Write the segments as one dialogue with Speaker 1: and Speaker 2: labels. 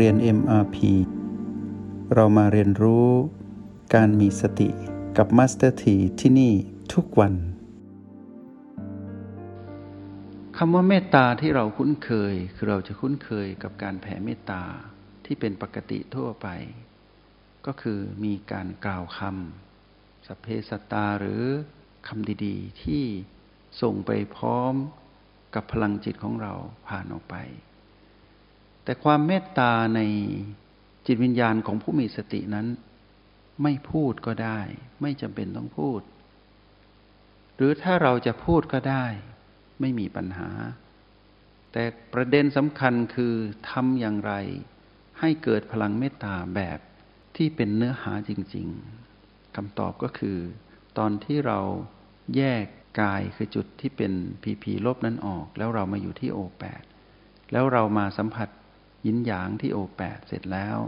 Speaker 1: เรียน MRP เรามาเรียนรู้การมีสติกับ Master T ที่ที่นี่ทุกวันคำว่าเมตตาที่เราคุ้นเคย คือเราจะคุ้นเคยกับการแผ่เมตตาที่เป็นปกติทั่วไป ก็คือมีการกล่าวคำสัพเพสตาหรือคำดีๆ ที่ส่งไปพร้อมกับพลังจิตของเราผ่านออกไป แต่ความเมตตาในจิตวิญญาณของผู้มีสตินั้น ไม่พูดก็ได้ ไม่จำเป็นต้องพูด หรือถ้าเราจะพูดก็ได้ ไม่มีปัญหา แต่ประเด็นสำคัญคือทำอย่างไร ให้เกิดพลังเมตตาแบบที่เป็นเนื้อหาจริง ๆคำตอบก็คือ ตอนที่เราแยกกายคือจุดที่เป็นพีพีลบนั้นออก แล้วเรามาอยู่ที่โอแปดแล้วเรามาสัมผัส ยินหยางที่โอแปดเสร็จแล้ว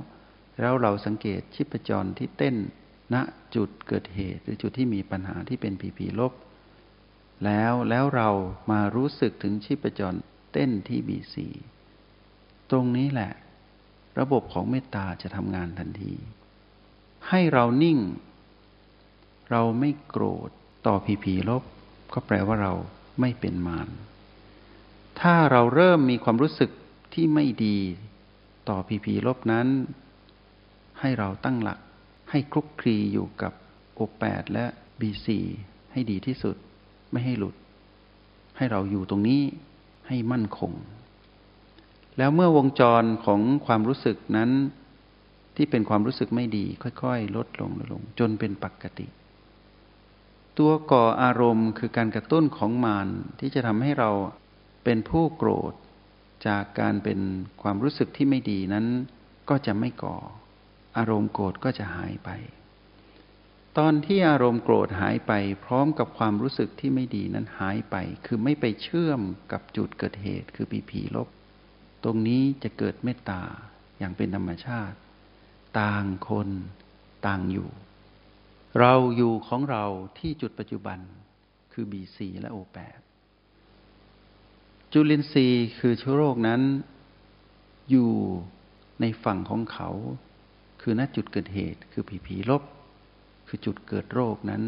Speaker 1: แล้วเราสังเกตชิปจรที่เต้นณจุดเกิดเหตุหรือจุดที่มีปัญหาที่เป็นพีพีลบ แล้วแล้วเรามารู้สึกถึงชิปจรเต้นที่บีซีตรงนี้แหละ ระบบของเมตตาจะทำงานทันที ให้เรานิ่ง เราไม่โกรธต่อพีพีลบ ก็แปลว่าเราไม่เป็นมารถ้าเราเริ่มมีความรู้สึก ที่ไม่ดีต่อพีพีลบนั้น ให้เราตั้งหลักให้คลุกคลีอยู่กับโอแปดและบีซีให้ดีที่สุดไม่ให้หลุด ให้เราอยู่ตรงนี้ให้มั่นคง แล้วเมื่อวงจรของความรู้สึกนั้น ที่เป็นความรู้สึกไม่ดี ค่อยๆ ลดลงลงจนเป็นปกติ ตัวก่ออารมณ์คือการกระตุ้นของมารที่จะทำให้เราเป็นผู้โกรธ จากการเป็นความรู้สึกที่ไม่ดีนั้นก็จะไม่ก่อ อารมณ์โกรธก็จะหายไป ตอนที่อารมณ์โกรธหายไป พร้อมกับความรู้สึกที่ไม่ดีนั้นหายไป คือไม่ไปเชื่อมกับจุดเกิดเหตุ คือปีผีลบ ตรงนี้จะเกิดเมตตาอย่างเป็นธรรมชาติ ต่างคนต่างอยู่ เราอยู่ของเราที่จุดปัจจุบันคือ B4 และ O8 จุลินทรีย์คือเชื้อโรคนั้น อยู่ในฝั่งของเขา คือณจุดเกิดเหตุคือผีผีลบ คือจุดเกิดโรคนั้น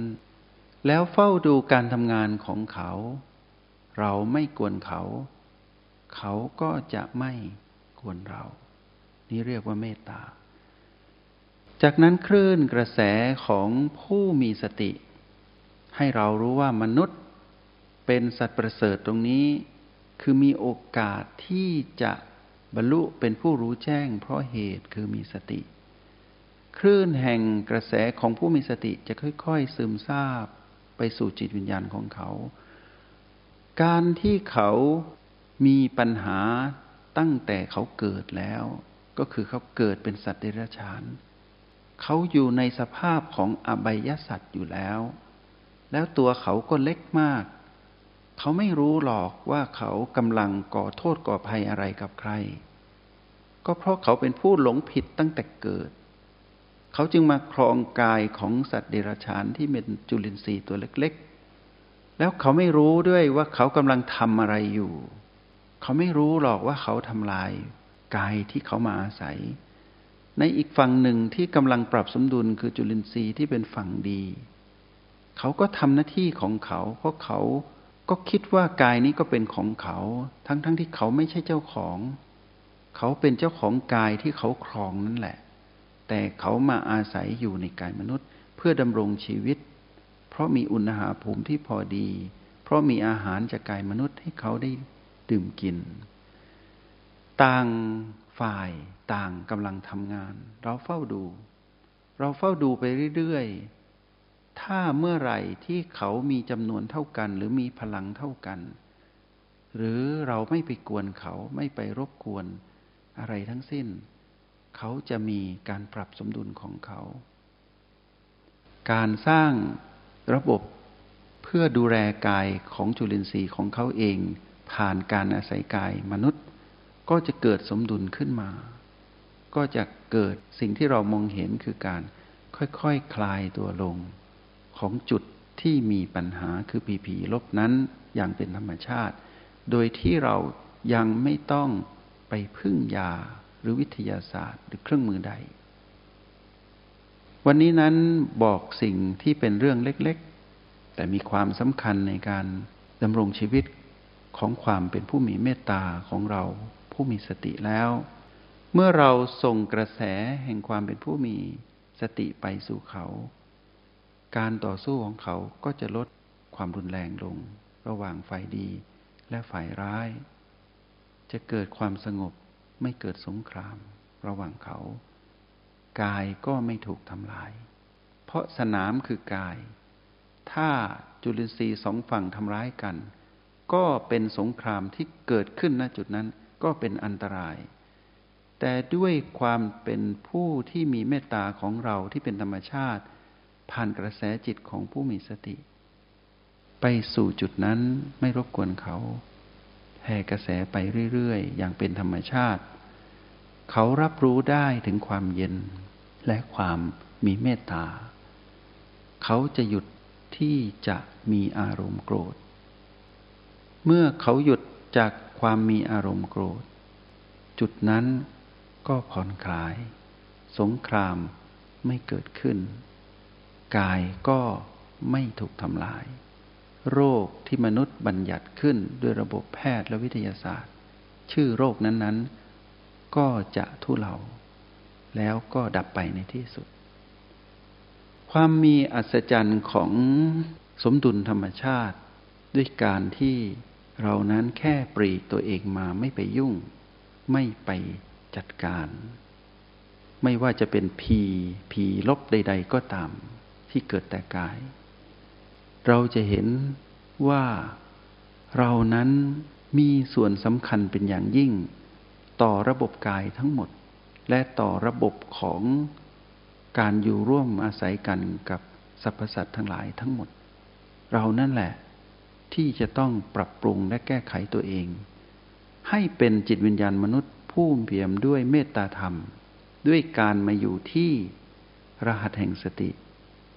Speaker 1: แล้วเฝ้าดูการทำงานของเขา เราไม่กวนเขา เขาก็จะไม่กวนเรา นี่เรียกว่าเมตตา จากนั้นคลื่นกระแสของผู้มีสติ ให้เรารู้ว่ามนุษย์เป็นสัตว์ประเสริฐตรงนี้ คือมีโอกาสที่จะบรรลุเป็นผู้รู้แจ้ง เพราะเหตุคือมีสติ คลื่นแห่งกระแสของผู้มีสติจะค่อย ๆ ซึมซาบไปสู่จิตวิญญาณของเขา การที่เขามีปัญหาตั้งแต่เขาเกิดแล้ว ก็คือเขาเกิดเป็นสัตว์เดรัจฉาน เขาอยู่ในสภาพของอบายสัตว์อยู่แล้ว แล้วตัวเขาก็เล็กมาก เขาไม่รู้หรอกว่าเขากำลังก่อโทษก่อภัยอะไรกับใคร ก็เพราะเขาเป็นผู้หลงผิดตั้งแต่เกิด เขาจึงมาครองกายของสัตว์เดรัจฉานที่เป็นจุลินทรีย์ตัวเล็กๆ แล้วเขาไม่รู้ด้วยว่าเขากำลังทำอะไรอยู่ เขาไม่รู้หรอกว่าเขาทำลายกายที่เขามาอาศัย ในอีกฝั่งหนึ่งที่กำลังปรับสมดุลคือจุลินทรีย์ที่เป็นฝั่งดี เขาก็ทำหน้าที่ของเขาเพราะเขา ก็คิดว่ากายนี้ก็เป็นของเขา ทั้งๆทที่เขาไม่ใช่เจ้าของ เขาเป็นเจ้าของกายที่เขาครองนั่นแหละ แต่เขามาอาศัยอยู่ในกายมนุษย์ เพื่อดำรงชีวิต เพราะมีอุณหภูมิที่พอดี เพราะมีอาหารจากกายมนุษย์ให้เขาได้ดื่มกิน ต่างฝ่ายต่างกำลังทำงาน เราเฝ้าดู เราเฝ้าดูไปเรื่อยๆ ถ้าเมื่อไหร่ที่เขามีจำนวนเท่ากัน หรือมีพลังเท่ากัน หรือเราไม่ไปกวนเขาไม่ไปรบกวนอะไรทั้งสิ้น เขาจะมีการปรับสมดุลของเขา การสร้างระบบเพื่อดูแลกายของจุลินทรีย์ของเขาเอง ผ่านการอาศัยกายมนุษย์ ก็จะเกิดสมดุลขึ้นมา ก็จะเกิดสิ่งที่เรามองเห็นคือการค่อยๆคคลายตัวลง ของจุดที่มีปัญหาคือผีผีลบนั้นอย่างเป็นธรรมชาติ โดยที่เรายังไม่ต้องไปพึ่งยาหรือวิทยาศาสตร์หรือเครื่องมือใด วันนี้นั้นบอกสิ่งที่เป็นเรื่องเล็กๆ แต่มีความสำคัญในการดำรงชีวิตของความเป็นผู้มีเมตตาของเราผู้มีสติแล้ว เมื่อเราส่งกระแสแห่งความเป็นผู้มีสติไปสู่เขา การต่อสู้ของเขาก็จะลดความรุนแรงลง ระหว่างฝ่ายดีและฝ่ายร้าย จะเกิดความสงบไม่เกิดสงคราม ระหว่างเขา กายก็ไม่ถูกทำลาย เพราะสนามคือกาย ถ้าจุลินทรีย์สองฝั่งทำร้ายกัน ก็เป็นสงครามที่เกิดขึ้นณจุดนั้นก็เป็นอันตราย แต่ด้วยความเป็นผู้ที่มีเมตตาของเราที่เป็นธรรมชาติ ผ่านกระแสจิตของผู้มีสติ ไปสู่จุดนั้นไม่รบกวนเขาแผ่กระแสไปเรื่อยๆ อย่างเป็นธรรมชาติ เขารับรู้ได้ถึงความเย็นและความมีเมตตา เขาจะหยุดที่จะมีอารมณ์โกรธ เมื่อเขาหยุดจากความมีอารมณ์โกรธ จุดนั้นก็ผ่อนคลาย สงครามไม่เกิดขึ้น กายก็ไม่ถูกทำลาย โรคที่มนุษย์บัญญัติขึ้นด้วยระบบแพทย์และวิทยาศาสตร์ ชื่อโรคนั้นๆ ก็จะทุเลาแล้วก็ดับไปในที่สุด ความมีอัศจรรย์ของสมดุลธรรมชาติ ด้วยการที่เรานั้นแค่ปรีตัวเองมาไม่ไปยุ่ง ไม่ไปจัดการ ไม่ว่าจะเป็นพีพีลบใด ๆ ก็ตาม ที่เกิดแต่กาย เราจะเห็นว่าเรานั้นมีส่วนสำคัญเป็นอย่างยิ่ง ต่อระบบกายทั้งหมด และต่อระบบของการอยู่ร่วมอาศัยกันกับสรรพสัตว์ทั้งหลายทั้งหมด เรานั่นแหละ ที่จะต้องปรับปรุงและแก้ไขตัวเอง ให้เป็นจิตวิญญาณมนุษย์ผู้เปี่ยมด้วยเมตตาธรรม ด้วยการมาอยู่ที่รหัสแห่งสติ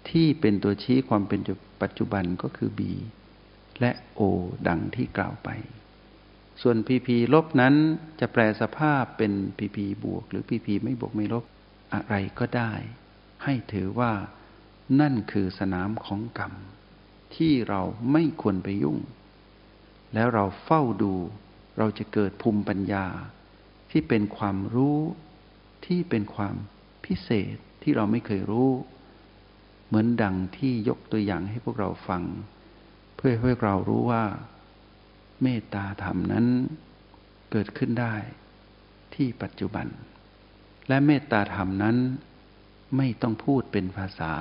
Speaker 1: ที่เป็นตัวชี้ความเป็นปัจจุบันก็คือ B และ O ดังที่กล่าวไป ส่วน PP ลบนั้นจะแปลสภาพเป็น PP บวก หรือ PP ไม่บวกไม่ลบอะไรก็ได้ ให้ถือว่านั่นคือสนามของกรรม ที่เราไม่ควรไปยุ่ง แล้วเราเฝ้าดูเราจะเกิดภูมิปัญญา ที่เป็นความรู้ที่เป็นความพิเศษที่เราไม่เคยรู้ เหมือนดังที่ยกตัวอย่างให้พวกเราฟัง เพื่อให้เรารู้ว่า เมตตาธรรมนั้นเกิดขึ้นได้ที่ปัจจุบัน และเมตตาธรรมนั้นไม่ต้องพูดเป็นภาษา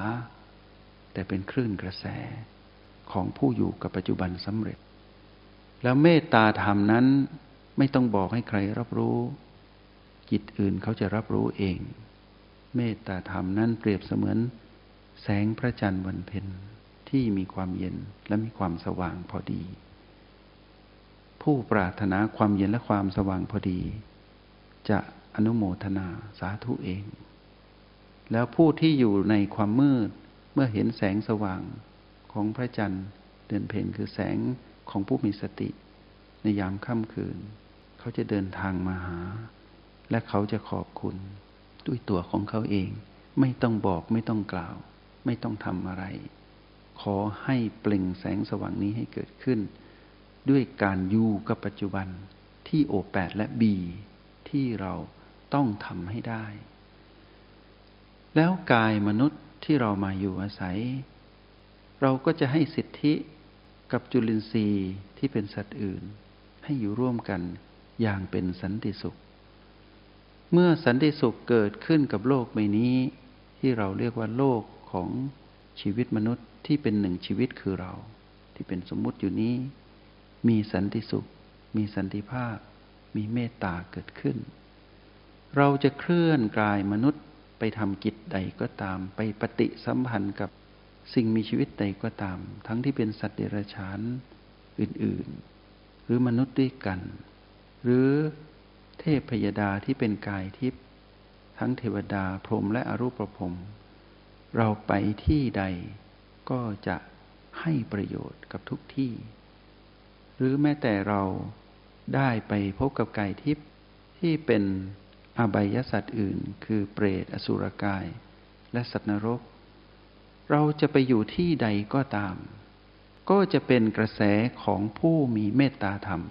Speaker 1: แต่เป็นคลื่นกระแสของผู้อยู่กับปัจจุบันสำเร็จ แล้วเมตตาธรรมนั้นไม่ต้องบอกให้ใครรับรู้ จิตอื่นเขาจะรับรู้เอง เมตตาธรรมนั้นเปรียบเสมือน แสงพระจันทร์วันเพ็ญที่มีความเย็นและมีความสว่างพอดี ผู้ปรารถนาความเย็นและความสว่างพอดี จะอนุโมทนาสาธุเอง แล้วผู้ที่อยู่ในความมืดเมื่อเห็นแสงสว่างของพระจันทร์เดือนเพ็ญคือแสงของผู้มีสติ ในยามค่ำคืน เขาจะเดินทางมาหา และเขาจะขอบคุณ ด้วยตัวของเขาเองไม่ต้องบอกไม่ต้องกล่าว ไม่ต้องทำอะไร ขอให้เปล่งแสงสว่างนี้ให้เกิดขึ้น ด้วยการอยู่กับปัจจุบันที่โอแปดและบีที่เราต้องทำให้ได้ แล้วกายมนุษย์ที่เรามาอยู่อาศัย เราก็จะให้สิทธิกับจุลินทรีย์ที่เป็นสัตว์อื่น ให้อยู่ร่วมกันอย่างเป็นสันติสุข เมื่อสันติสุขเกิดขึ้นกับโลกใบนี้ ที่เราเรียกว่าโลก ของชีวิตมนุษย์ที่เป็นหนึ่งชีวิตคือเรา ที่เป็นสมมุติอยู่นี้ มีสันติสุข มีสันติภาพ มีเมตตาเกิดขึ้น เราจะเคลื่อนกายมนุษย์ไปทำกิจใดก็ตาม ไปปฏิสัมพันธ์กับสิ่งมีชีวิตใดก็ตาม ทั้งที่เป็นสัตว์เดรัจฉานอื่นๆ หรือมนุษย์ด้วยกัน หรือเทพพยดาที่เป็นกายทิพย์ทั้งเทวดาพรหมและอรูปพรหม เราไปที่ใดก็จะให้ประโยชน์กับทุกที่ หรือแม้แต่เราได้ไปพบกับกายทิพย์ที่เป็นอาบายสัตว์อื่น คือเปรตอสุรกาย และสัตว์นรก เราจะไปอยู่ที่ใดก็ตาม ก็จะเป็นกระแสของผู้มีเมตตาธรรม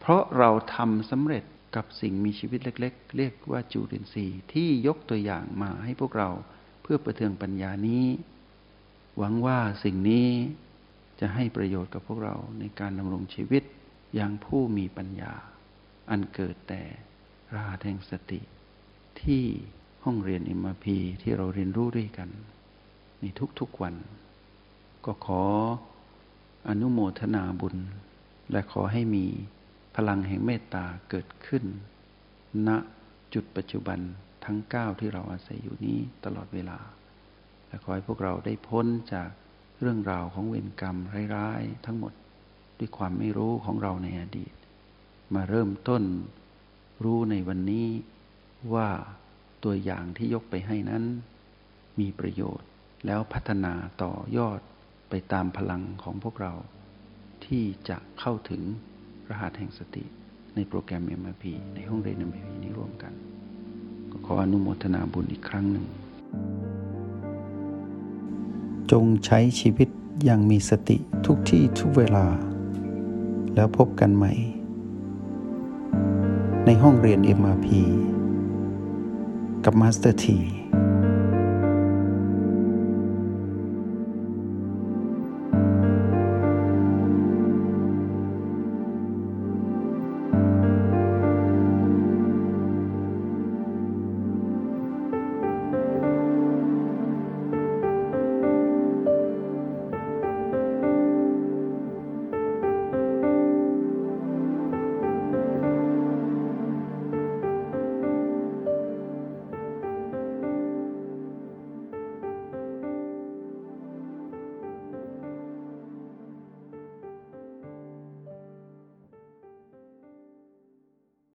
Speaker 1: เพราะเราทำสำเร็จกับสิ่งมีชีวิตเล็ก ๆ เรียกว่าจูรินทรีย์ที่ยกตัวอย่างมาให้พวกเรา พื่อประเทืองปัญญานี้ หวังว่าสิ่งนี้จะให้ประโยชน์กับพวกเราในการดำรงชีวิตอย่างผู้มีปัญญา อันเกิดแต่ราแห่งสติ ที่ห้องเรียนอิมพีที่เราเรียนรู้ด้วยกัน ในทุกๆวัน ก็ขออนุโมทนาบุญ และขอให้มีพลังแห่งเมตตาเกิดขึ้นณจุดปัจจุบัน ทั้งก้าที่เราอาศัยอยู่นี้ตลอดเวลา และขอให้พวกเราได้พ้นจากเรื่องราวของเวรกรรมร้ายๆทั้งหมดด้วยความไม่รู้ของเราในอดีต มาเริ่มต้นรู้ในวันนี้ว่าตัวอย่างที่ยกไปให้นั้น มีประโยชน์แล้วพัฒนาต่อยอดไปตามพลังของพวกเรา ที่จะเข้าถึงรหัสแห่งสติในโปรแกรม MRP ในห้องเรียน MRP นี้ร่วมกัน ขออนุโมทนาบุญอีกครั้งหนึ่ง จงใช้ชีวิตอย่างมีสติทุกที่ทุกเวลา แล้วพบกันใหม่ ในห้องเรียน MRP กับมาสเตอร์ที